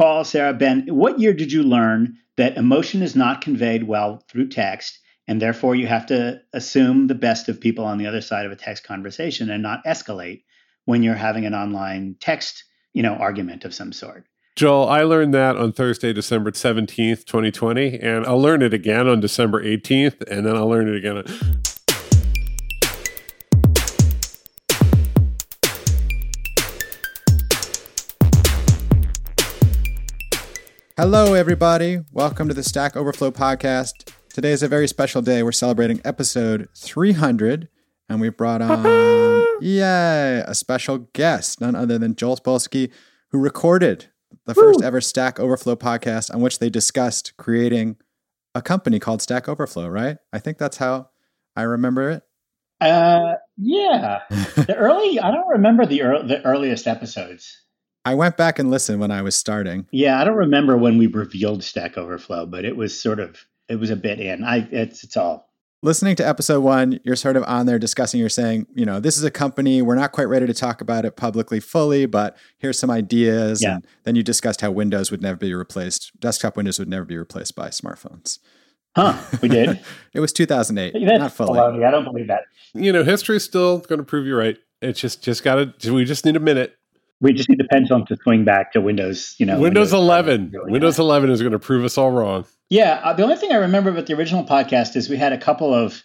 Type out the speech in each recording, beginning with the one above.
Paul, Sarah, Ben, what year did you learn that emotion is not conveyed well through text, and therefore you have to assume the best of people on the other side of a text conversation and not escalate when you're having an online text, you know, argument of some sort? Joel, I learned that on Thursday, December 17th, 2020, and I'll learn it again on December 18th, and then I'll learn it again. On- Hello, everybody. Welcome to the Stack Overflow podcast. Today is a very special day. We're celebrating episode 300, and we've brought on, yay, a special guest, none other than Joel Spolsky, who recorded the first ever Stack Overflow podcast on which they discussed creating a company called Stack Overflow, right? I think that's how I remember it. Uh, yeah. the early, I don't remember the, ear- the earliest episodes. I went back and listened when I was starting. Yeah, I don't remember when we revealed Stack Overflow, but it was sort of it was a bit in. I it's it's all listening to episode one, you're sort of on there discussing, you're saying, you know, this is a company, we're not quite ready to talk about it publicly fully, but here's some ideas. Yeah. And then you discussed how Windows would never be replaced, desktop Windows would never be replaced by smartphones. Huh, we did. it was 2008, That's not fully. baloney. I don't believe that. you know, history's still going to prove you right. It's just, just got to, we just need a minute. We just need the pendulum to swing back to Windows, you know. Windows 11. really Windows high. 11 is going to prove us all wrong. Yeah, uh, the only thing I remember about the original podcast is we had a couple of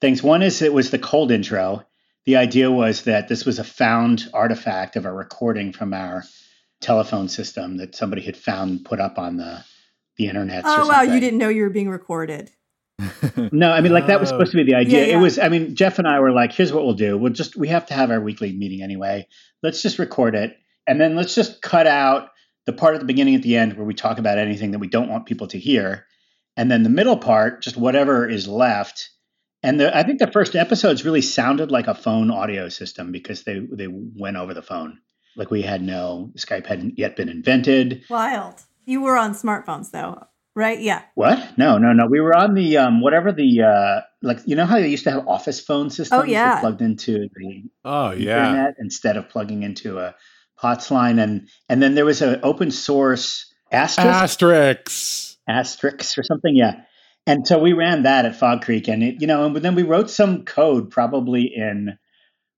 things. One is it was the cold intro. The idea was that this was a found artifact of a recording from our telephone system that somebody had found put up on the the internet. Oh wow, you didn't know you were being recorded. No, I mean, like that was supposed to be the idea. Yeah, yeah. It was. I mean, Jeff and I were like, "Here's what we'll do. We'll just we have to have our weekly meeting anyway. Let's just record it, and then let's just cut out the part at the beginning at the end where we talk about anything that we don't want people to hear, and then the middle part, just whatever is left." And the, I think the first episodes really sounded like a phone audio system because they they went over the phone. Like we had no Skype hadn't yet been invented. Wild. You were on smartphones though, right? Yeah. What? No, no, no. We were on the um whatever the uh like you know how they used to have office phone systems Oh, yeah. plugged into the Oh, yeah. internet instead of plugging into a POTS line and and then there was an open source asterisk Asterix. asterisk or something, yeah. And so we ran that at Fog Creek and it you know and then we wrote some code probably in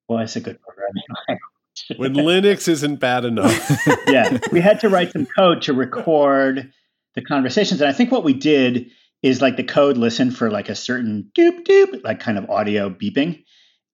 well it's a good programming. When Linux isn't bad enough. yeah, we had to write some code to record the conversations. And I think what we did is like the code listened for like a certain doop doop, like kind of audio beeping,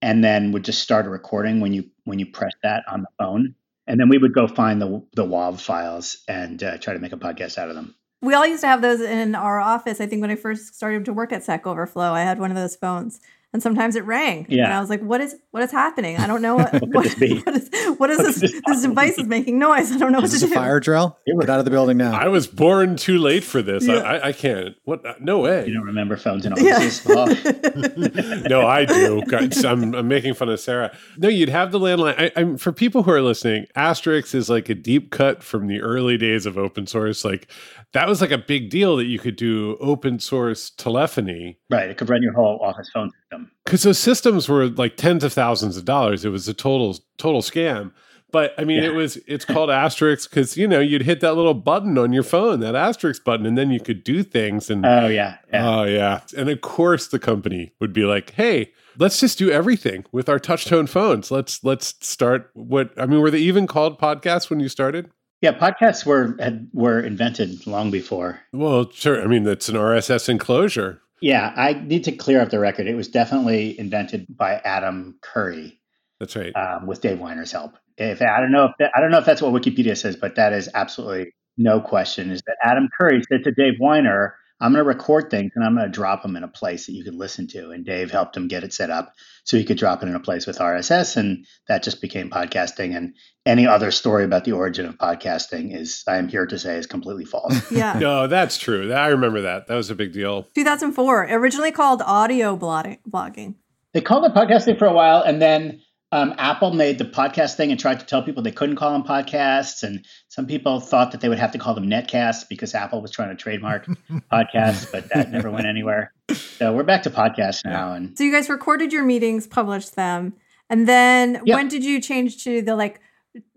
and then would just start a recording when you when you press that on the phone. And then we would go find the the WAV files and uh, try to make a podcast out of them. We all used to have those in our office. I think when I first started to work at Stack Overflow, I had one of those phones. And sometimes it rang. Yeah. And I was like, what is what is happening? I don't know what could what, this what is what is What this this this device is making noise. I don't know what Is to this a do. fire drill? Get out of the building now. I was born too late for this. Yeah. I, I, I can't. What? No way. You don't remember phones in Yeah. offices? Oh. no, I do. God, I'm, I'm making fun of Sarah. No, you'd have the landline. I, I'm for people who are listening. Asterix is like a deep cut from the early days of open source. Like that was like a big deal that you could do open source telephony right, it could run your whole office phone system. Because those systems were like tens of thousands of dollars. It was a total total scam. But I mean, Yeah. it was it's called Asterix because you know you'd hit that little button on your phone, that Asterix button, and then you could do things. And Oh yeah, yeah. Oh yeah. And of course the company would be like, "Hey, let's just do everything with our touchtone phones. Let's let's start what I mean, were they even called podcasts when you started?" yeah, podcasts were had, were invented long before. Well, sure. I mean, that's an RSS enclosure. Yeah, I need to clear up the record. It was definitely invented by Adam Curry That's right. um, with Dave Winer's help. If I don't know if that, I don't know if that's what Wikipedia says, but that is absolutely no question. Is that Adam Curry said to Dave Winer, "I'm going to record things and I'm going to drop them in a place that you can listen to." And Dave helped him get it set up so he could drop it in a place with RSS, and that just became podcasting. And any other story about the origin of podcasting is, I am here to say, is completely false. yeah. no, that's true. I remember that. That was a big deal. 2004, originally called audio blogging. blogging. They called it podcasting for a while, and then um, Apple made the podcast thing and tried to tell people they couldn't call them podcasts. And some people thought that they would have to call them netcasts because Apple was trying to trademark podcasts, but that never went anywhere. So we're back to podcasts now. And So you guys recorded your meetings, published them, and then Yeah. when did you change to the like?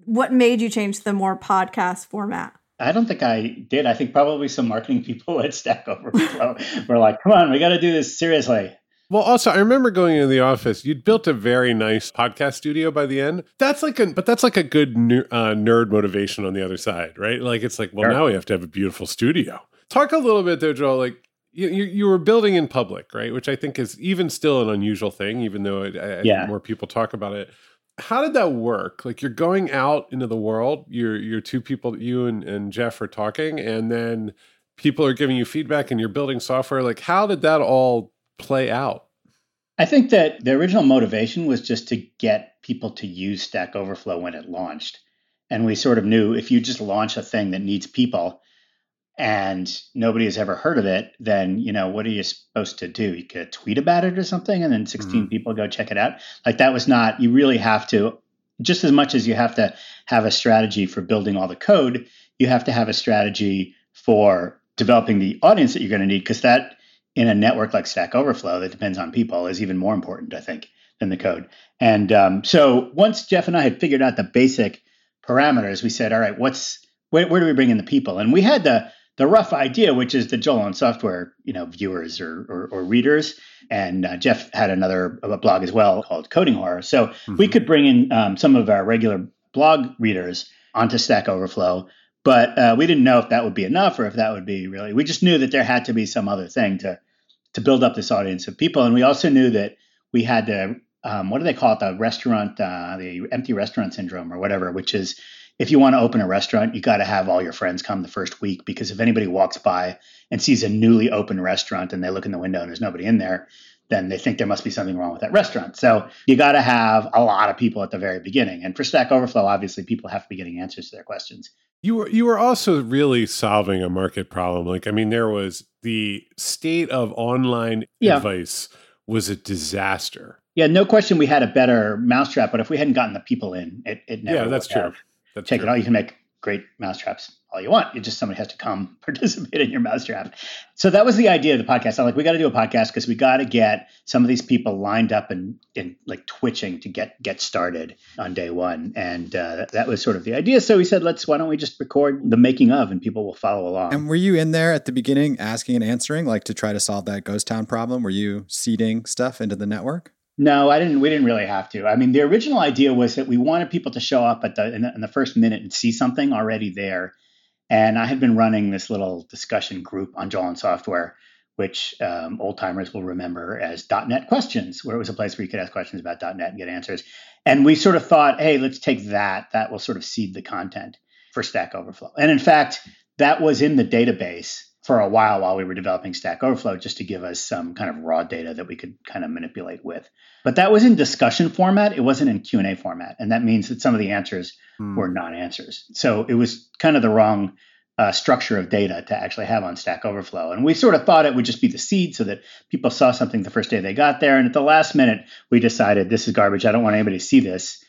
What made you change to the more podcast format? I don't think I did. I think probably some marketing people at Stack Overflow were like, come on, we got to do this seriously. Well, also, I remember going into the office. You'd built a very nice podcast studio by the end. That's like a, but that's like a good ner- uh, nerd motivation on the other side, right? Like it's like, well, sure. now we have to have a beautiful studio. Talk a little bit, though, Joel. Like you, you were building in public, right? Which I think is even still an unusual thing, even though it, I, yeah. more people talk about it. How did that work? Like you're going out into the world. You're you're two people. You and, and Jeff are talking, and then people are giving you feedback, and you're building software. Like how did that all play out? I think that the original motivation was just to get people to use Stack Overflow when it launched. And we sort of knew if you just launch a thing that needs people and nobody has ever heard of it, then, you know, what are you supposed to do? You could tweet about it or something and then 16 mm-hmm. people go check it out. Like that was not, you really have to, just as much as you have to have a strategy for building all the code, you have to have a strategy for developing the audience that you're going to need because that in a network like Stack Overflow that depends on people is even more important, I think, than the code. And um, so once Jeff and I had figured out the basic parameters, we said, all right, what's where, where do we bring in the people? And we had the the rough idea, which is the Joel on software, you know, viewers or, or, or readers. And uh, Jeff had another blog as well called Coding Horror. So mm-hmm. we could bring in um, some of our regular blog readers onto Stack Overflow but uh, we didn't know if that would be enough or if that would be really. We just knew that there had to be some other thing to to build up this audience of people. And we also knew that we had to, um, what do they call it? The restaurant, uh, the empty restaurant syndrome or whatever, which is if you want to open a restaurant, you got to have all your friends come the first week because if anybody walks by and sees a newly open restaurant and they look in the window and there's nobody in there, then they think there must be something wrong with that restaurant. So you got to have a lot of people at the very beginning. And for Stack Overflow, obviously, people have to be getting answers to their questions. You were you were also really solving a market problem. Like I mean, there was the state of online yeah. advice was a disaster. Yeah, no question. We had a better mousetrap, but if we hadn't gotten the people in, it, it never. Yeah, that's true. That's. True. You can make great mousetraps all you want. It just somebody has to come participate in your mousetrap. So that was the idea of the podcast. I'm like, we got to do a podcast because we got to get some of these people lined up and, and like twitching to get get started on day one. And uh, that was sort of the idea. So we said, let's why don't we just record the making of, and people will follow along. And were you in there at the beginning, asking and answering, like to try to solve that ghost town problem? Were you seeding stuff into the network? No, I didn't. We didn't really have to. I mean, the original idea was that we wanted people to show up at the in, the in the first minute and see something already there and I had been running this little discussion group on Joel on Software, which um, old timers will remember as .NET Questions, where it was a place where you could ask questions about .NET and get answers. And we sort of thought, hey, let's take that. That will sort of seed the content for Stack Overflow. And in fact, that was in the database for a while while we were developing Stack Overflow, just to give us some kind of raw data that we could kind of manipulate with. But that was in discussion format. It wasn't in Q and A format, and that means that some of the answers mm. were non-answers. So it was kind of the wrong uh, structure of data to actually have on Stack Overflow. And we sort of thought it would just be the seed so that people saw something the first day they got there. And at the last minute, we decided this is garbage. I don't want anybody to see this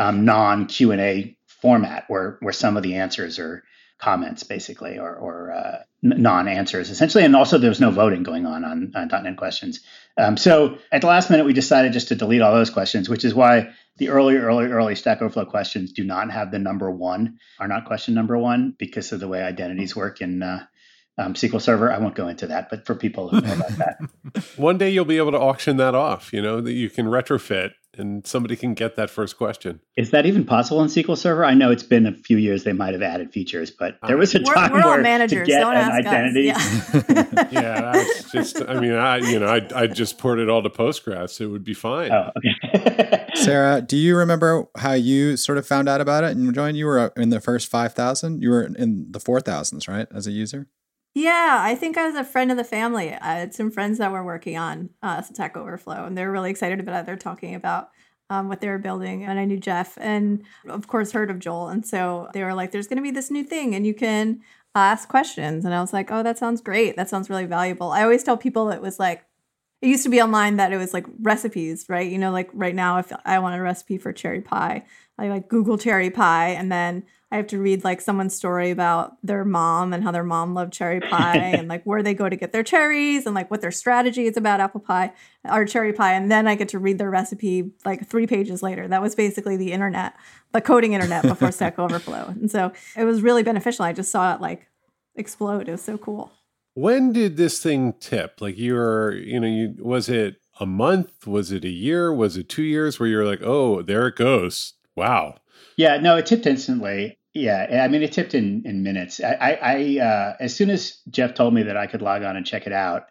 um, non Q and A format where where some of the answers are comments basically or, or uh, non-answers essentially and also there was no voting going on on, on .NET questions um, so at the last minute we decided just to delete all those questions which is why the early, early, early Stack Overflow questions do not have the number one, are not question number one because of the way identities work in uh, um, SQL Server. I won't go into that, but for people who know about that. One day you'll be able to auction that off, you know, that you can retrofit and somebody can get that first question. Is that even possible in SQL Server? I know it's been a few years; they might have added features, but there was a time we're, we're where managers. to get Don't an identity. Yeah, yeah that's just. I mean, I you know, I I just poured it all to Postgres. It would be fine. Oh, okay. Sarah, do you remember how you sort of found out about it and joined? You were uh, in the first five thousand. You were in the four thousands, right, as a user? Yeah, I think I was a friend of the family. I had some friends that were working on uh, Stack Overflow, and they were really excited about it. They're talking about um, what they were building. And I knew Jeff and, of course, heard of Joel. And so they were like, there's going to be this new thing and you can ask questions. And I was like, oh, that sounds great. That sounds really valuable. I always tell people it was like, it used to be online that it was like recipes, right? You know, like right now, if I want a recipe for cherry pie, I like Google cherry pie and then I have to read like someone's story about their mom and how their mom loved cherry pie and like where they go to get their cherries and like what their strategy is about apple pie or cherry pie. And then I get to read their recipe like three pages later. That was basically the internet, the coding internet before Stack Overflow. And so it was really beneficial. I just saw it like explode. It was so cool. When did this thing tip? Like you were, you know, you was it a month? Was it a year? Was it two years where you're like, oh, there it goes. Wow. Yeah, no, it tipped instantly. Yeah, I mean, it tipped in in minutes. I, I, uh, as soon as Jeff told me that I could log on and check it out,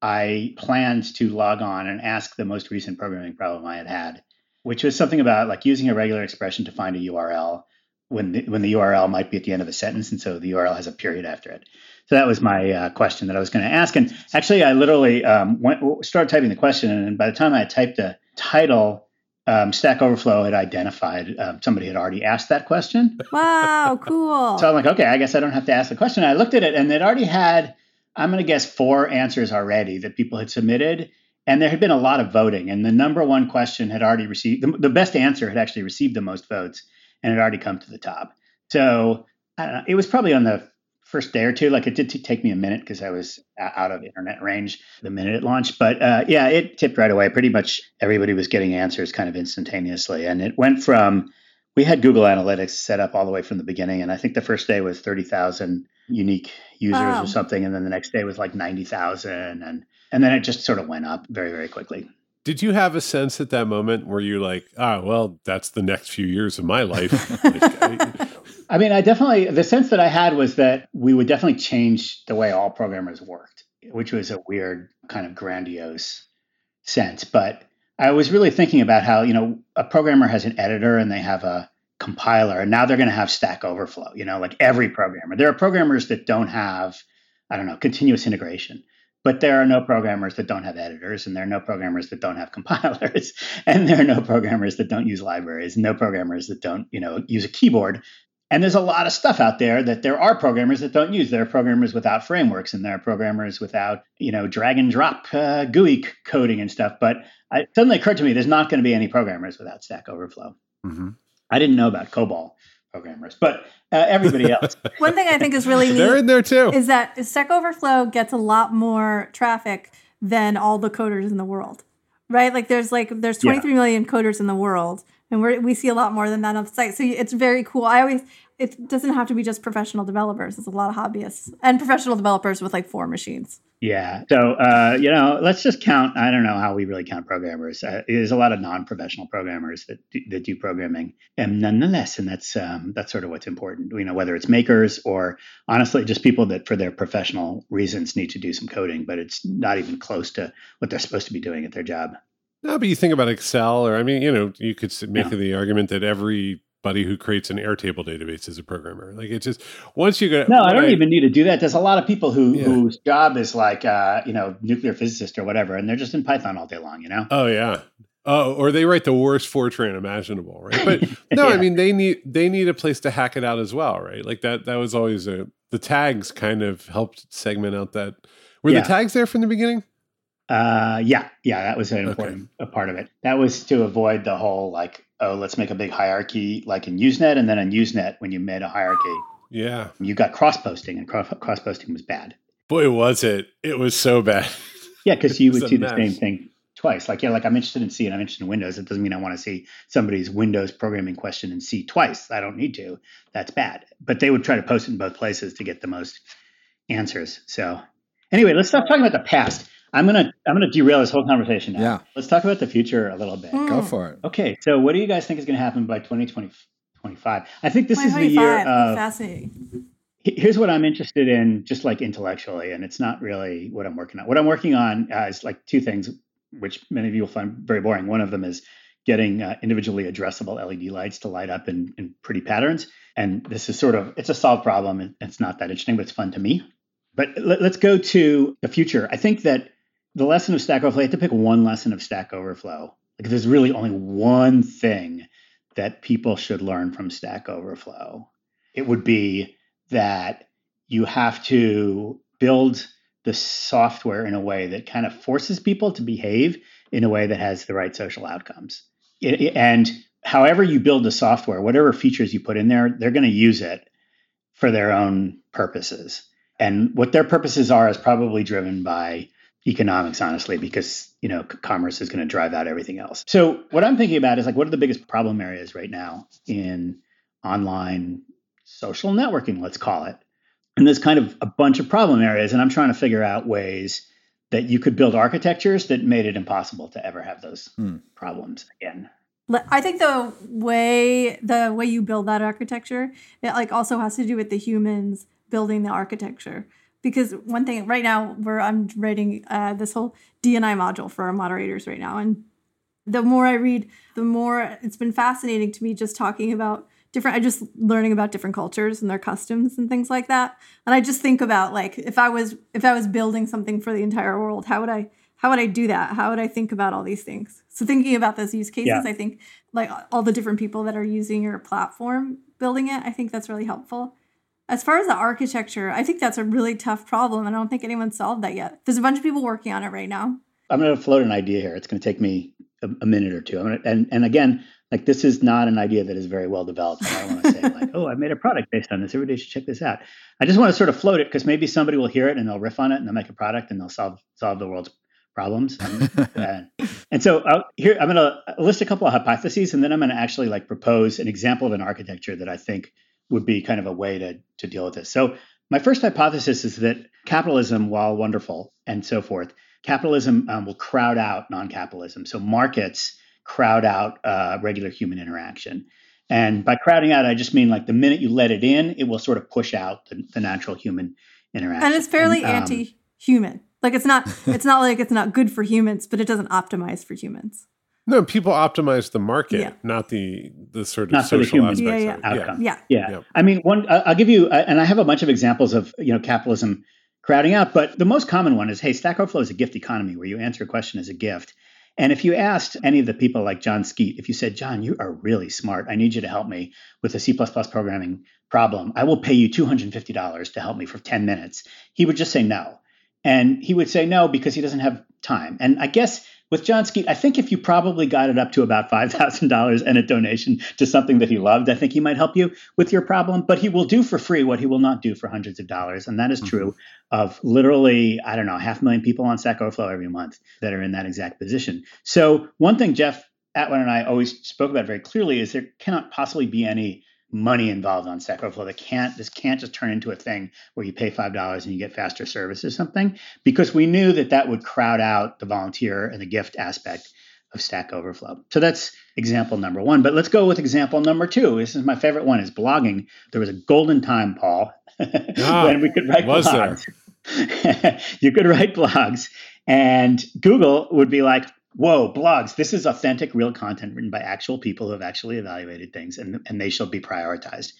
I planned to log on and ask the most recent programming problem I had had, which was something about like using a regular expression to find a URL when the, when the URL might be at the end of a sentence, and so the URL has a period after it. So that was my uh, question that I was going to ask. And actually, I literally um, went started typing the question, and by the time I typed the title um, Stack Overflow had identified um, somebody had already asked that question. Wow, cool. so I'm like, okay, I guess I don't have to ask the question. I looked at it and it already had, I'm going to guess, four answers already that people had submitted. And there had been a lot of voting. And the number one question had already received, the, the best answer had actually received the most votes and had already come to the top. So know, it was probably on the first day or two. Like it did t- take me a minute because I was out of internet range the minute it launched. But uh, yeah, it tipped right away. Pretty much everybody was getting answers kind of instantaneously. And it went from, we had Google Analytics set up all the way from the beginning. And I think the first day was 30,000 unique users wow. or something. And then the next day was like 90,000. And, and then it just sort of went up very, very quickly. Did you have a sense at that moment where you like, ah, well, that's the next few years of my life? like, I mean, I definitely, the sense that I had was that we would definitely change the way all programmers worked, which was a weird kind of grandiose sense. But I was really thinking about how, you know, a programmer has an editor and they have a compiler, and now they're going to have Stack Overflow, you know, like every programmer. There are programmers that don't have, I don't know, continuous integration. But there are no programmers that don't have editors, and there are no programmers that don't have compilers, and there are no programmers that don't use libraries, no programmers that don't, you know, use a keyboard and there's a lot of stuff out there that there are programmers that don't use. There are programmers without frameworks, and there are programmers without, you know, drag and drop uh, GUI coding and stuff. But it suddenly occurred to me there's not going to be any programmers without Stack Overflow. Mm-hmm. I didn't know about COBOL programmers, but uh, everybody else. One thing I think is really neat they're in there too. Is that Stack Overflow gets a lot more traffic than all the coders in the world, right? Like there's like there's 23 yeah. million coders in the world and we we see a lot more than that on the site. So it's very cool. I always it doesn't have to be just professional developers. It's a lot of hobbyists and professional developers with like four machines. Yeah. So uh, you know, let's just count. I don't know how we really count programmers. Uh, there's a lot of non-professional programmers that do, that do programming, and nonetheless, and that's um, that's sort of what's important. You know, whether it's makers or honestly just people that for their professional reasons need to do some coding, but it's not even close to what they're supposed to be doing at their job. No, but you think about Excel, or I mean, you know, you could make yeah. the argument that everybody who creates an Airtable database is a programmer. Like it's just once you go. No, I don't I, even need to do that. There's a lot of people who yeah. whose job is like, uh, you know, nuclear physicist or whatever, and they're just in Python all day long. You know. Oh yeah. Oh, or they write the worst Fortran imaginable, right? But no, yeah. I mean they need they need a place to hack it out as well, right? Like that that was always a the tags kind of helped segment out that. Were the tags there from the beginning? Uh, yeah, yeah, that was an important okay. part of it. That was to avoid the whole like, oh, let's make a big hierarchy like in Usenet, and then in Usenet, when you made a hierarchy, yeah, you got cross posting, and cross posting was bad. Boy, was it! It was so bad. yeah, because you would see mess. the same thing twice. Like, yeah, like I'm interested in C and I'm interested in Windows. It doesn't mean I want to see somebody's Windows programming question in C twice. I don't need to. That's bad. But they would try to post it in both places to get the most answers. So, anyway, let's stop talking about the past. I'm gonna I'm gonna derail this whole conversation now. Yeah. Let's talk about the future a little bit. Mm. Go for it. Okay. So what do you guys think is gonna happen by 2020, 25? I think this is the year of fascinating. Here's what I'm interested in, just like intellectually, and it's not really what I'm working on. What I'm working on uh, is like two things, which many of you will find very boring. One of them is getting uh, individually addressable LED lights to light up in, in pretty patterns. And this is sort of it's a solved problem. It's not that interesting, but it's fun to me. But let, us go to the future. I think that the lesson of Stack Overflow, I have to pick one lesson of Stack Overflow. Like there's really only one thing that people should learn from Stack Overflow. It would be that you have to build the software in a way that kind of forces people to behave in a way that has the right social outcomes. It, and however you build the software, whatever features you put in there, they're going to use it for their own purposes. And what their purposes are is probably driven by economics, honestly, because you know commerce is going to drive out everything else. So what I'm thinking about is like, what are the biggest problem areas right now in online social networking? Let's call it. And there's kind of a bunch of problem areas, and I'm trying to figure out ways that you could build architectures that made it impossible to ever have those hmm. problems again. I think the way the way you build that architecture, it like also has to do with the humans building the architecture. Because one thing right now, where I'm writing uh, this whole DNI module for our moderators right now, and the more I read, the more it's been fascinating to me just talking about different. I just learning about different cultures and their customs and things like that. And I just think about like if I was if I was building something for the entire world, how would I how would I do that? How would I think about all these things? So thinking about those use cases, yeah. I think like all the different people that are using your platform building it, I think that's really helpful. As far as the architecture, I think that's a really tough problem. And I don't think anyone solved that yet. There's a bunch of people working on it right now. I'm going to float an idea here. It's going to take me a, a minute or two. Gonna, and, and again, like this is not an idea that is very well developed. I don't want to say like, oh, I made a product based on this. Everybody should check this out. I just want to sort of float it because maybe somebody will hear it and they'll riff on it and they'll make a product and they'll solve solve the world's problems. and, and so I'll, here I'm going to list a couple of hypotheses, and then I'm going to actually like propose an example of an architecture that I think would be kind of a way to to deal with this. So my first hypothesis is that capitalism, while wonderful and so forth, capitalism um, will crowd out non-capitalism. So markets crowd out uh, regular human interaction. And by crowding out, I just mean like the minute you let it in, it will sort of push out the, the natural human interaction. And it's fairly um, anti-human. Like it's not it's not like it's not good for humans, but it doesn't optimize for humans. No, people optimize the market, yeah. not the the sort of not social aspects. Yeah, yeah. Outcome. Yeah. yeah, yeah. I mean, one I'll give you, uh, and I have a bunch of examples of you know capitalism crowding out, but the most common one is, hey, Stack Overflow is a gift economy where you answer a question as a gift. And if you asked any of the people like Jon Skeet, if you said, Jon, you are really smart, I need you to help me with a C programming problem, I will pay you $250 to help me for 10 minutes, he would just say no. And he would say no because he doesn't have time. And I guess with Jon Skeet, I think if you probably got it up to about $5,000 and a donation to something that he loved, I think he might help you with your problem. But he will do for free what he will not do for hundreds of dollars. And that is mm-hmm. true of literally, I don't know, half a million people on Stack Overflow every month that are in that exact position. So, one thing Jeff Atwood and I always spoke about very clearly is there cannot possibly be any money involved on Stack Overflow. That can't this can't just turn into a thing where you pay five dollars and you get faster service or something, because we knew that that would crowd out the volunteer and the gift aspect of Stack Overflow. So that's example number one. But let's go with example number two. This is my favorite one: is blogging. There was a golden time, Paul, ah, when we could write blogs. you could write blogs, and Google would be like, whoa, blogs, this is authentic, real content written by actual people who have actually evaluated things and, and they shall be prioritized.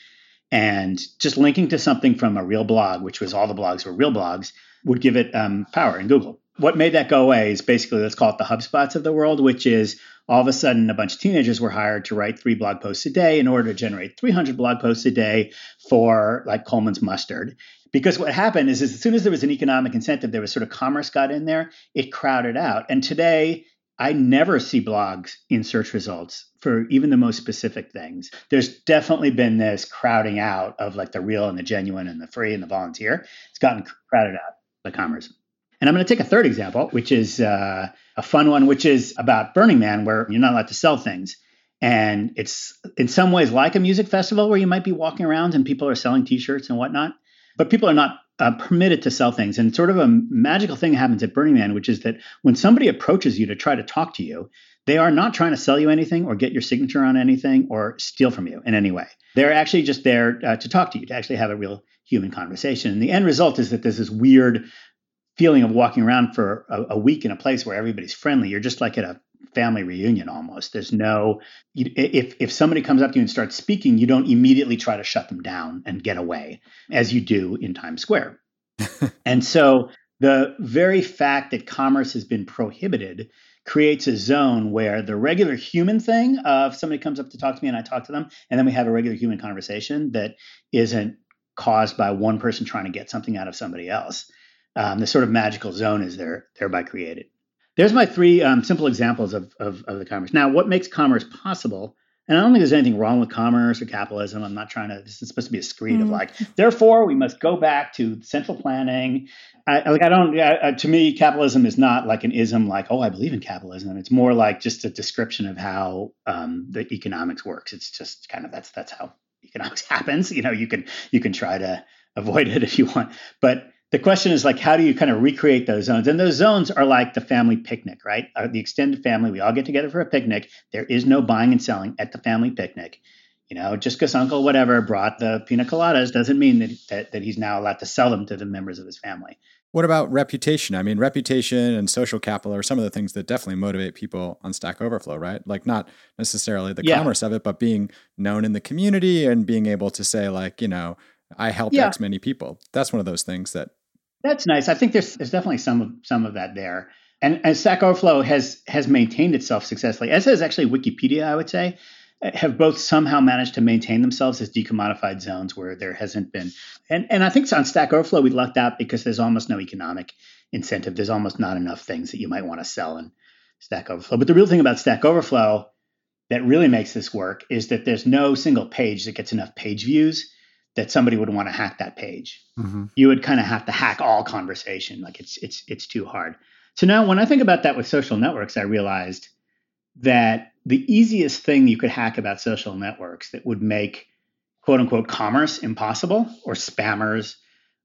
And just linking to something from a real blog, which was all the blogs were real blogs, would give it um, power in Google. What made that go away is basically, let's call it the HubSpots of the world, which is all of a sudden a bunch of teenagers were hired to write three blog posts a day in order to generate 300 blog posts a day for like Colman's mustard. Because what happened is, is as soon as there was an economic incentive, there was sort of commerce got in there, it crowded out. And today, I never see blogs in search results for even the most specific things. There's definitely been this crowding out of like the real and the genuine and the free and the volunteer. It's gotten crowded out by commerce. And I'm going to take a third example, which is uh, a fun one, which is about Burning Man, where you're not allowed to sell things. And it's in some ways like a music festival where you might be walking around and people are selling t shirts and whatnot. But people are not uh, permitted to sell things. And sort of a magical thing happens at Burning Man, which is that when somebody approaches you to try to talk to you, they are not trying to sell you anything or get your signature on anything or steal from you in any way. They're actually just there uh, to talk to you, to actually have a real human conversation. And the end result is that there's this weird feeling of walking around for a, a week in a place where everybody's friendly. You're just like at a family reunion almost. There's no if if somebody comes up to you and starts speaking, you don't immediately try to shut them down and get away as you do in Times Square. and so the very fact that commerce has been prohibited creates a zone where the regular human thing of somebody comes up to talk to me and I talk to them and then we have a regular human conversation that isn't caused by one person trying to get something out of somebody else. Um, the sort of magical zone is there thereby created. There's my three um, simple examples of, of, of, the commerce. Now, what makes commerce possible And I don't think there's anything wrong with commerce or capitalism. I'm not trying to. This is supposed to be a screed mm. of like, therefore, we must go back to central planning. I, like I don't. Uh, to me, capitalism is not like an ism. Like, oh, I believe in capitalism. It's more like just a description of how um, the economics works. It's just kind of that's that's how economics happens. You know, you can you can try to avoid it if you want, but the question is like how do you kind of recreate those zones? And those zones are like the family picnic right? Uh, the extended family we all get together for a picnic. There is no buying and selling at the family picnic. You know just because uncle whatever brought the pina coladas doesn't mean that, that, that he's now allowed to sell them to the members of his family. What about reputation? I mean reputation and social capital are some of the things that definitely motivate people on stack overflow right? Like not necessarily the yeah. commerce of it but being known in the community and being able to say like you know I helped yeah. X many people. That's one of those things that. That's nice. I think there's there's definitely some of some of that there, and, and Stack Overflow has has maintained itself successfully, as has actually Wikipedia. I would say uh, have both somehow managed to maintain themselves as decommodified zones where there hasn't been, and and I think on Stack Overflow we lucked out because there's almost no economic incentive. There's almost not enough things that you might want to sell in Stack Overflow. But the real thing about Stack Overflow that really makes this work is that there's no single page that gets enough page views that somebody would want to hack that page. Mm-hmm. You would kind of have to hack all conversation. Like it's it's it's too hard. So now when I think about that with social networks, I realized that the easiest thing you could hack about social networks that would make quote unquote commerce impossible or spammers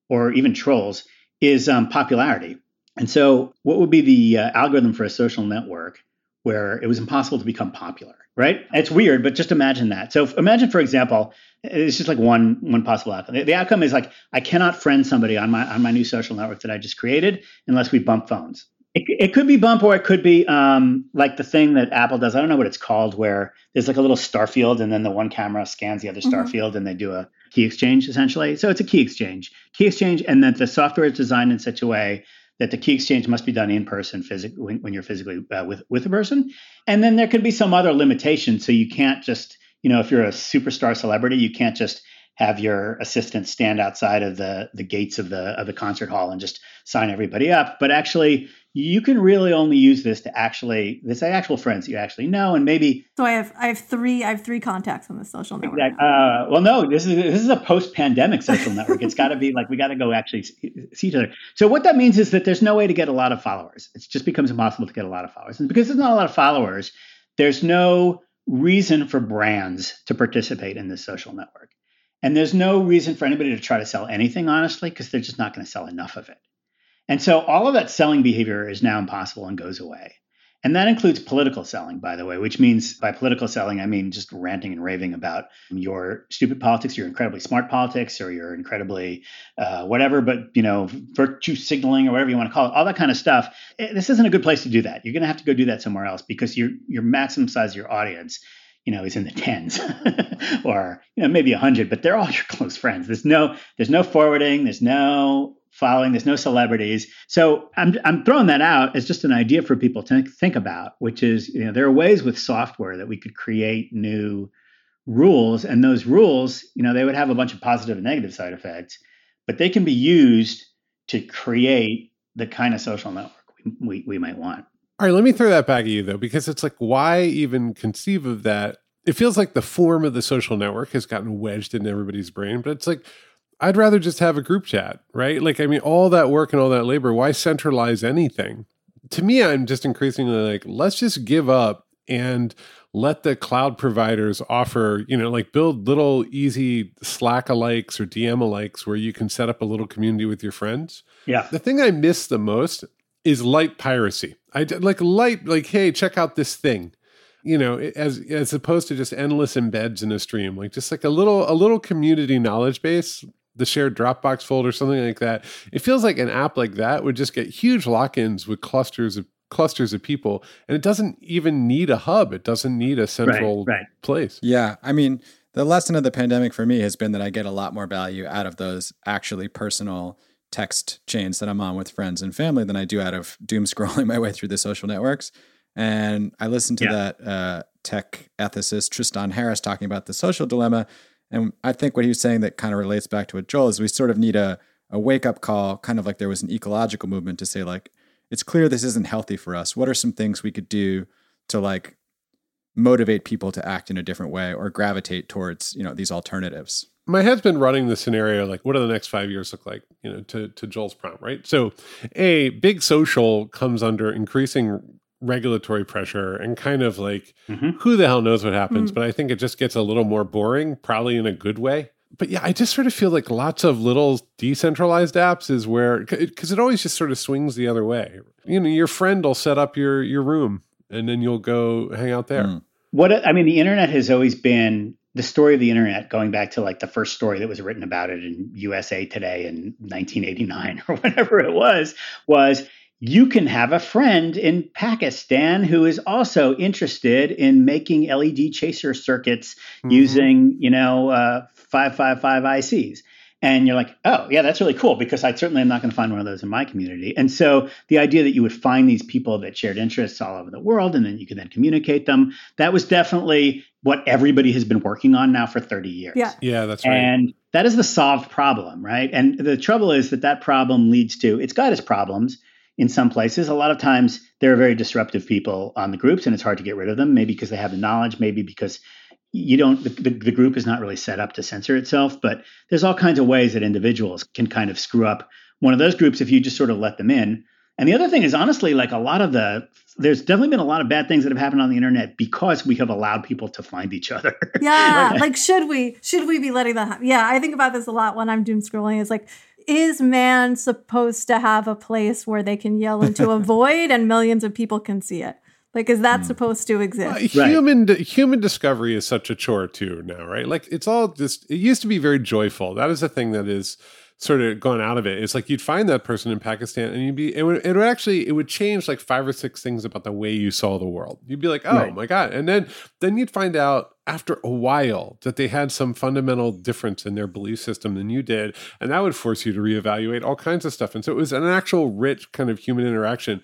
or even trolls is um, popularity. And so, what would be the uh, algorithm for a social network where it was impossible to become popular? Right? It's weird, but just imagine that. So, imagine, for example, it's just like one one possible outcome. The, the, outcome is like I cannot friend somebody on my on my new social network that I just created unless we bump phones. It, it could be bump or it could be um, like the thing that Apple does. I don't know what it's called, where there's like a little star field and then the one camera scans the other star mm-hmm. field and they do a key exchange essentially. So it's a key exchange, key exchange, and then the software is designed in such a way that the key exchange must be done in person when, when you're physically uh, with with a person. And then there could be some other limitation, so you can't just you know, if you're a superstar celebrity, you can't just have your assistant stand outside of the the gates of the of the concert hall and just sign everybody up. But actually, you can really only use this to actually this actual friends you actually know, and maybe. So I have I have three I have three contacts on the social network. Exactly. Uh, well, no, this is this is a post pandemic social network. It's got to be like we got to go actually see each other. So what that means is that there's no way to get a lot of followers. It just becomes impossible to get a lot of followers, and because there's not a lot of followers, there's no reason for brands to participate in this social network. And there's no reason for anybody to try to sell anything, honestly, because they're just not going to sell enough of it. And so all of that selling behavior is now impossible and goes away. And that includes political selling, by the way, which means by political selling, I mean just ranting and raving about your stupid politics, your incredibly smart politics, or your incredibly uh, whatever, but you know, virtue signaling or whatever you want to call it, all that kind of stuff. Eh, this isn't a good place to do that. You're going to have to go do that somewhere else because your your maximum size of your audience you know is in the tens or you know maybe a hundred but they're all your close friends there's no there's no forwarding there's no following. There's no celebrities. So I'm, I'm throwing that out as just an idea for people to think about, which is, you know, there are ways with software that we could create new rules. And those rules, you know, they would have a bunch of positive and negative side effects, but they can be used to create the kind of social network we, we, we might want. All right, let me throw that back at you though, because it's like, why even conceive of that? It feels like the form of the social network has gotten wedged in everybody's brain, but it's like, I'd rather just have a group chat, right? Like, I mean, all that work and all that labor, why centralize anything? To me, I'm just increasingly like, let's just give up and let the cloud providers offer, you know, like build little easy Slack alikes or DM alikes where you can set up a little community with your friends. Yeah. The thing I miss the most is light piracy. I like light, like, hey, check out this thing you know as as opposed to just endless embeds in a stream like just like a little a little community knowledge base the shared Dropbox folder, something like that. It feels like an app like that would just get huge lock-ins with clusters of clusters of people, and it doesn't even need a hub. It doesn't need a central right, right. place. Yeah, I mean, the lesson of the pandemic for me has been that I get a lot more value out of those actually personal text chains that I'm on with friends and family than I do out of doom scrolling my way through the social networks. And I listened to yeah. that uh, tech ethicist Tristan Harris talking about the social dilemma and I think what he was saying that kind of relates back to what Joel is we sort of need a, a wake up call, kind of like there was an ecological movement to say, like, it's clear this isn't healthy for us. What are some things we could do to like motivate people to act in a different way or gravitate towards you know these alternatives my head's been running the scenario like what do the next five years look like you know to, to joel's prompt right so a big social comes under increasing regulatory pressure and kind of like Mhm. who the hell knows what happens Mm. but i think it just gets a little more boring probably in a good way but yeah i just sort of feel like lots of little decentralized apps is where because it always just sort of swings the other way you know your friend will set up your your room and then you'll go hang out there Mm. What I mean, the internet has always been the story of the internet, going back to like the first story that was written about it in USA Today in 1989 or whatever it was, was you can have a friend in Pakistan who is also interested in making LED chaser circuits Mhm. using, you know, uh, 555 ICs. And you're like, oh, yeah, that's really cool because I certainly am not going to find one of those in my community. And so the idea that you would find these people that shared interests all over the world and then you could then communicate them, that was definitely what everybody has been working on now for 30 years. Yeah. yeah that's right And that is the solved problem, right? And the trouble is that that problem leads to, it's got its problems in some places. A lot of times there are very disruptive people on the groups and it's hard to get rid of them, maybe because they have the knowledge, maybe because you don't, the, the, group is not really set up to censor itself. But there's all kinds of ways that individuals can kind of screw up one of those groups if you just sort of let them in. And the other thing is honestly, like a lot of the, there's definitely been a lot of bad things that have happened on the internet because we have allowed people to find each other. Yeah, like should we should we be letting that happen? Yeah, I think about this a lot when I'm doom scrolling. Is like, is man supposed to have a place where they can yell into a void and millions of people can see it? Like, is that supposed to Uh, exist? Right. human human discovery is such a chore too now, right? Like it's all just it used to be very joyful. That is a thing that is sort of gone out of it. It's like you'd find that person in Pakistan and you'd be it would, it would actually it would change like five or six things about the way you saw the world. You'd be like, "Oh Right. my god." And then then you'd find out after a while that they had some fundamental difference in their belief system than you did, and that would force you to reevaluate all kinds of stuff. And so it was an actual rich kind of human interaction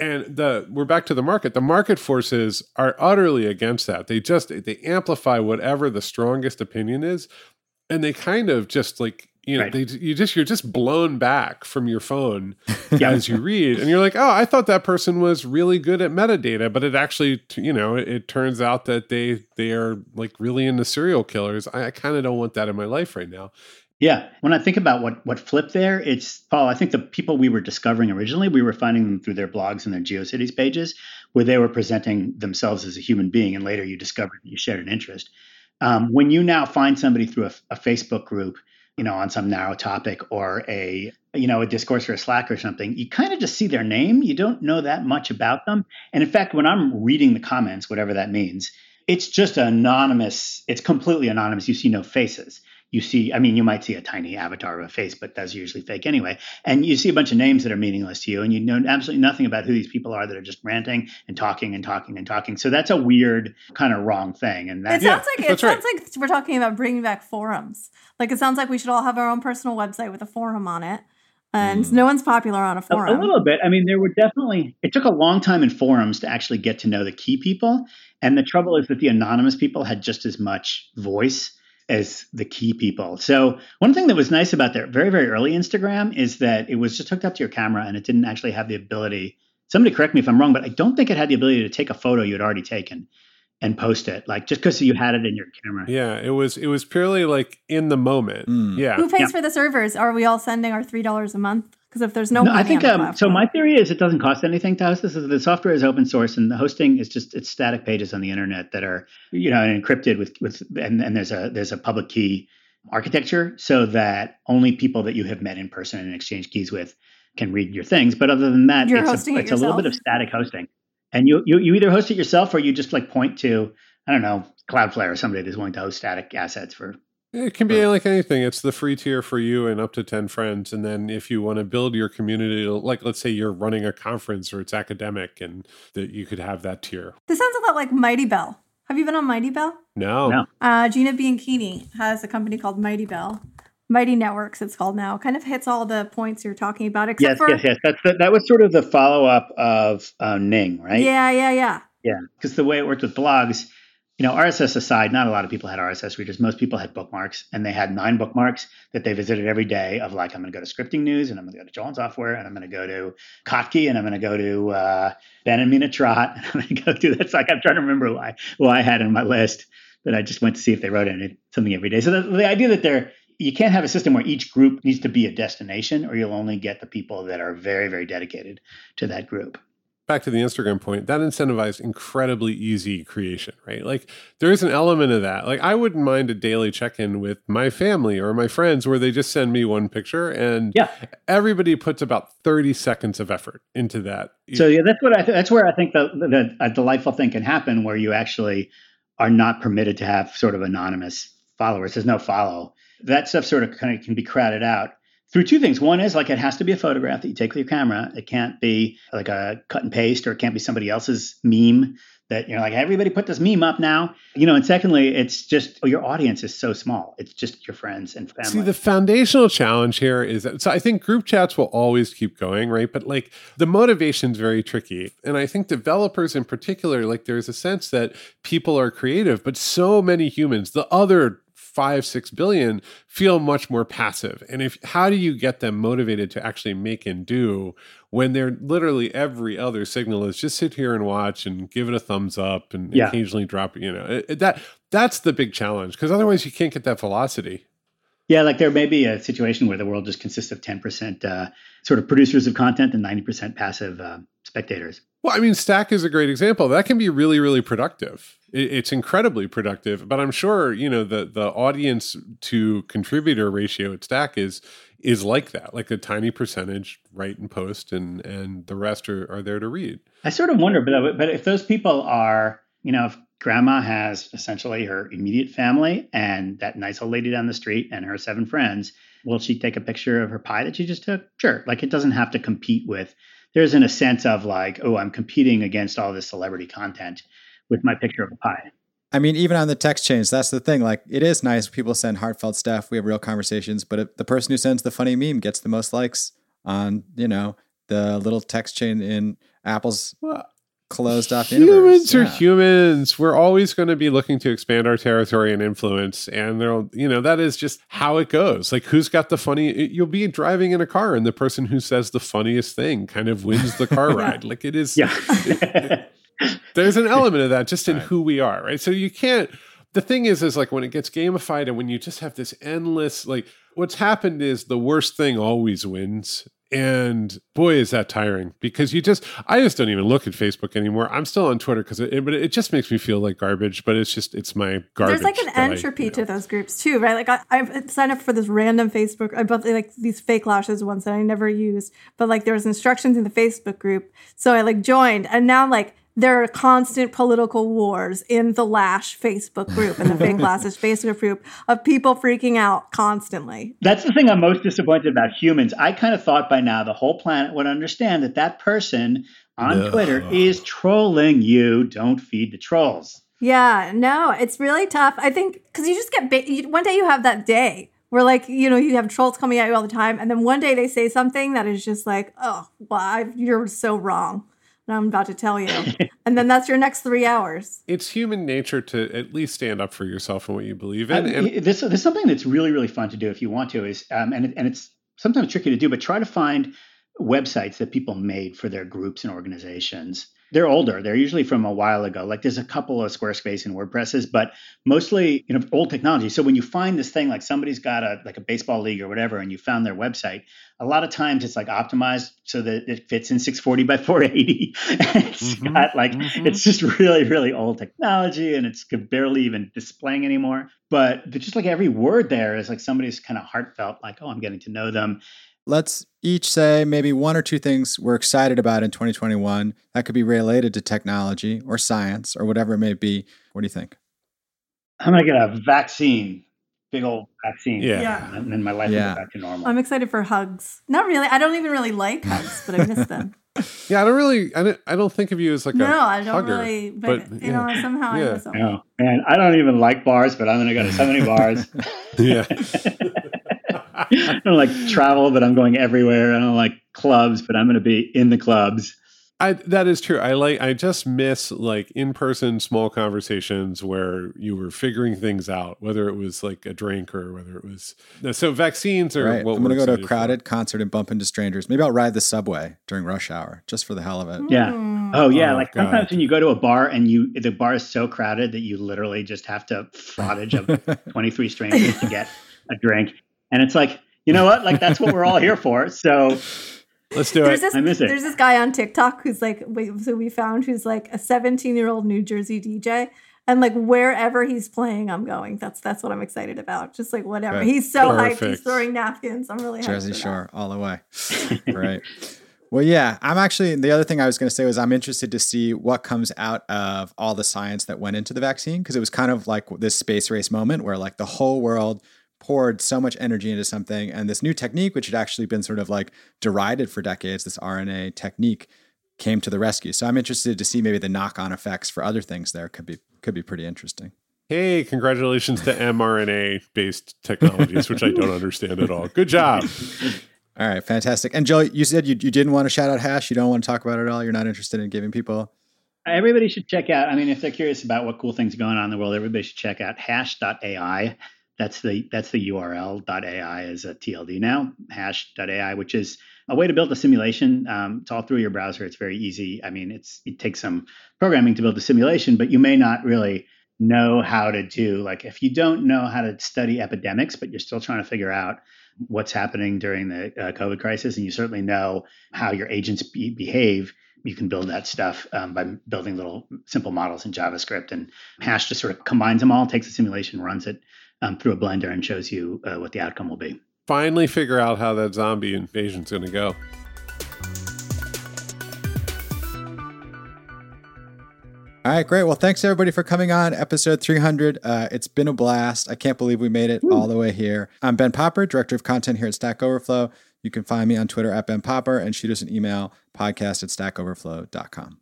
and the we're back to the market the market forces are utterly against that they just they amplify whatever the strongest opinion is and they kind of just like you know Right. they you just you're just blown back from your phone Yeah. as you read and you're like oh i thought that person was really good at metadata but it actually you know it, it turns out that they they are like really into serial killers i, I kind of don't want that in my life right now Yeah. When I think about what what flipped there, it's Paul, I think the people we were discovering originally, we were finding them through their blogs and their GeoCities pages where they were presenting themselves as a human being. And later you discovered you shared an interest. Um, when you now find somebody through a, a Facebook group, you know, on some narrow topic or a, you know, a discourse or a Slack or something, you kind of just see their name. You don't know that much about them. And in fact, when I'm reading the comments, whatever that means, it's just anonymous. It's completely anonymous. You see no faces you see i mean you might see a tiny avatar of a face but that's usually fake anyway and you see a bunch of names that are meaningless to you and you know absolutely nothing about who these people are that are just ranting and talking and talking and talking so that's a weird kind of wrong thing and It that's sounds like it that's right. sounds like we're talking about bringing back forums. Like it sounds like we should all have our own personal website with a forum on it, and Mm. no one's popular on a a, forum. a little bit i mean there were definitely it took a long time in forums to actually get to know the key people and the trouble is that the anonymous people had just as much voice as the key people. So one thing that was nice about their very, very early Instagram is that it was just hooked up to your camera and it didn't actually have the ability. Somebody correct me if I'm wrong, but I don't think it had the ability to take a photo you had already taken and post it. Like just because you had it in your camera. yeah it was it was purely like in the moment Mm. yeah Who pays Yeah. for the servers? Are we all sending our three dollars a month? Because if there's no, No, I think um, so. My theory is it doesn't cost anything to host this. Is the software is open source, and the hosting is just it's static pages on the internet that are you know encrypted with with and, and there's a there's a public key architecture so that only people that you have met in person and exchanged keys with can read your things. But other than that, You're it's, a, it it's a little bit of static hosting, and you, you you either host it yourself or you just like point to I don't know Cloudflare or somebody that's willing to host static assets for It can be like anything. It's the free tier for you and up to 10 friends. And then if you want to build your community, like let's say you're running a conference or it's academic and that you could have that tier. this sounds a lot like Mightybell. Have you been on Mightybell? No. No. Uh, Gina Bianchini has a company called Mightybell. Mighty Networks, it's called now. Kind of hits all the points you're talking about, except yes for yes yes that's the, that was sort of the follow up of uh, Ning right yeah, yeah, yeah. Yeah, because the way it worked with blogs, you know, RSS aside, not a lot of people had RSS readers. Most people had bookmarks, and they had nine bookmarks that they visited every day. Of like, I'm going to go to Scripting News, and I'm going to go to Joel Software, and I'm going to go to Kottke, and I'm going to go to uh, Ben and Mena Trott, and I'm going to go to. that's like I'm trying to remember who I who I had in my list that I just went to see if they wrote in something every day. So the, the idea that they're you can't have a system where each group needs to be a destination, or you'll only get the people that are very very dedicated to that group back to the Instagram point, that incentivized incredibly easy creation, right? Like there is an element of that. Like I wouldn't mind a daily check-in with my family or my friends where they just send me one picture and yeah. everybody puts about 30 seconds of effort into that. So yeah, that's what I th- that's where I think the, the a delightful thing can happen where you actually are not permitted to have sort of anonymous followers. There's no follow. That stuff sort of kind of can be crowded out through two things. One is like it has to be a photograph that you take with your camera. It can't be like a cut and paste or it can't be somebody else's meme that you're like, everybody put this meme up now. You know, and secondly, it's just oh, your audience is so small. It's just your friends and family. See, the foundational challenge here is that so I think group chats will always keep going, right? But like the motivation is very tricky. And I think developers in particular, like there's a sense that people are creative, but so many humans, the other five six billion feel much more passive and if how do you get them motivated to actually make and do when they're literally every other signal is just sit here and watch and give it a thumbs up and yeah. occasionally drop you know it, that that's the big challenge because otherwise you can't get that velocity yeah, like there may be a situation where the world just consists of 10% uh, sort of producers of content and 90% passive uh, spectators. Well, I mean, Stack is a great example. That can be really, really productive it's incredibly productive. But I'm sure you know the the audience to contributor ratio at Stack is is like that, like a tiny percentage write and post, and and the rest are, are there to read. I sort of wonder, but but if those people are, you know, if grandma has essentially her immediate family and that nice old lady down the street and her seven friends, will she take a picture of her pie that she just took? Sure. Like it doesn't have to compete with. There isn't a sense of like, oh, I'm competing against all this celebrity content with my picture of a pie. I mean, even on the text chains, that's the thing. Like, it is nice. People send heartfelt stuff. We have real conversations. But the person who sends the funny meme gets the most likes on, you know, the little text chain in Apple's closed off humans universe. are yeah. humans. We're always going to be looking to expand our territory and influence. And there, you know, that is just how it goes. Like, who's got the funny? You'll be driving in a car, and the person who says the funniest thing kind of wins the car ride. Like, it is. Yeah. there's an element of that just in right. who we are, right? So you can't. The thing is, is like when it gets gamified and when you just have this endless, like what's happened is the worst thing always wins. And boy, is that tiring because you just, I just don't even look at Facebook anymore. I'm still on Twitter because it, but it just makes me feel like garbage. But it's just, it's my garbage. There's like an entropy I, you know. to those groups too, right? Like I, I've signed up for this random Facebook, I bought like these fake lashes ones that I never used, but like there was instructions in the Facebook group, so I like joined, and now like there are constant political wars in the Lash Facebook group and the Fake Lashes Facebook group of people freaking out constantly. That's the thing I'm most disappointed about humans. I kind of thought by now the whole planet would understand that that person on no. Twitter is trolling you. Don't feed the trolls. Yeah, no, it's really tough. I think because you just get ba- one day you have that day where like you know you have trolls coming at you all the time, and then one day they say something that is just like, oh, well, you're so wrong. And I'm about to tell you. and then that's your next three hours. It's human nature to at least stand up for yourself and what you believe in. and this, this is something that's really, really fun to do if you want to, is um, and, and it's sometimes tricky to do, but try to find websites that people made for their groups and organizations they're older. They're usually from a while ago. Like there's a couple of Squarespace and WordPresses, but mostly you know old technology. So when you find this thing like somebody's got a like a baseball league or whatever, and you found their website, a lot of times it's like optimized so that it fits in 640 by 480. it's mm-hmm, got like mm-hmm. it's just really really old technology, and it's could barely even displaying anymore. But just like every word there is like somebody's kind of heartfelt, like oh I'm getting to know them let's each say maybe one or two things we're excited about in 2021 that could be related to technology or science or whatever it may be. What do you think? I'm going to get a vaccine, big old vaccine. Yeah. yeah. And then my life yeah. will go back to normal. I'm excited for hugs. Not really. I don't even really like hugs, but I miss them. Yeah, I don't really. I don't. I don't think of you as like no, a no. I don't hugger, really. But, but you yeah. know, somehow yeah. I miss them. No, man, I don't even like bars, but I'm gonna go to so many bars. yeah. I don't like travel, but I'm going everywhere. I don't like clubs, but I'm going to be in the clubs. I, that is true. I like. I just miss like in person small conversations where you were figuring things out, whether it was like a drink or whether it was. So vaccines are. Right. What I'm going to we're go to a excited crowded concert and bump into strangers. Maybe I'll ride the subway during rush hour just for the hell of it. Yeah. Oh yeah, Oh, like God. sometimes when you go to a bar and you the bar is so crowded that you literally just have to frottage of 23 strangers to get a drink. And it's like, you know what? Like that's what we're all here for. So. Let's do There's it. this I miss it. there's this guy on TikTok who's like wait, so we found who's like a 17 year old New Jersey DJ. And like wherever he's playing, I'm going. That's that's what I'm excited about. Just like whatever. Good. He's so hyped. He's throwing napkins. I'm really Jersey. Shore all the way. right. Well, yeah, I'm actually, the other thing I was going to say was I'm interested to see what comes out of all the science that went into the vaccine because it was kind of like this space race moment where like the whole world poured so much energy into something and this new technique, which had actually been sort of like derided for decades, this RNA technique came to the rescue. So I'm interested to see maybe the knock-on effects for other things there could be could be pretty interesting. Hey, congratulations to mRNA based technologies, which I don't understand at all. Good job. All right, fantastic. And Joel, you said you, you didn't want to shout out Hash. You don't want to talk about it at all. You're not interested in giving people. everybody should check out. I mean, if they're curious about what cool things are going on in the world, everybody should check out hash.ai. That's the that's the URL. .ai is a TLD now. Hash.ai, which is a way to build a simulation. Um, it's all through your browser. It's very easy. I mean, it's it takes some programming to build a simulation, but you may not really know how to do like if you don't know how to study epidemics, but you're still trying to figure out what's happening during the uh, COVID crisis, and you certainly know how your agents be- behave you can build that stuff um, by building little simple models in JavaScript. And Hash just sort of combines them all, takes a simulation, runs it um, through a blender, and shows you uh, what the outcome will be. Finally, figure out how that zombie invasion's going to go. All right, great. Well, thanks everybody for coming on episode 300. Uh, it's been a blast. I can't believe we made it all the way here. I'm Ben Popper, director of content here at Stack Overflow. You can find me on Twitter at Ben Popper and shoot us an email podcast at stackoverflow.com.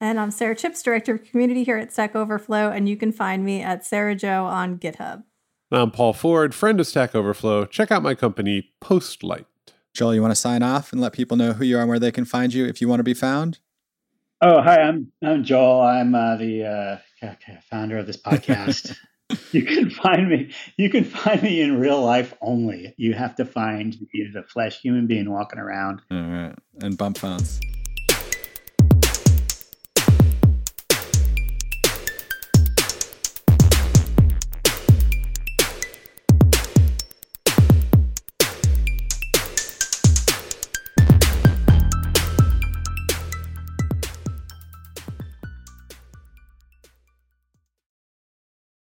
And I'm Sara Chipps, Director of Community here at Stack Overflow, and you can find me at Sarah Joe on GitHub. I'm Paul Ford, friend of Stack Overflow. Check out my company, Postlight. Joel, you want to sign off and let people know who you are and where they can find you if you want to be found? Oh, hi, I'm I'm Joel. I'm uh, the uh, founder of this podcast. you can find me. You can find me in real life only. You have to find me, the flesh human being walking around. All right. And bump phones.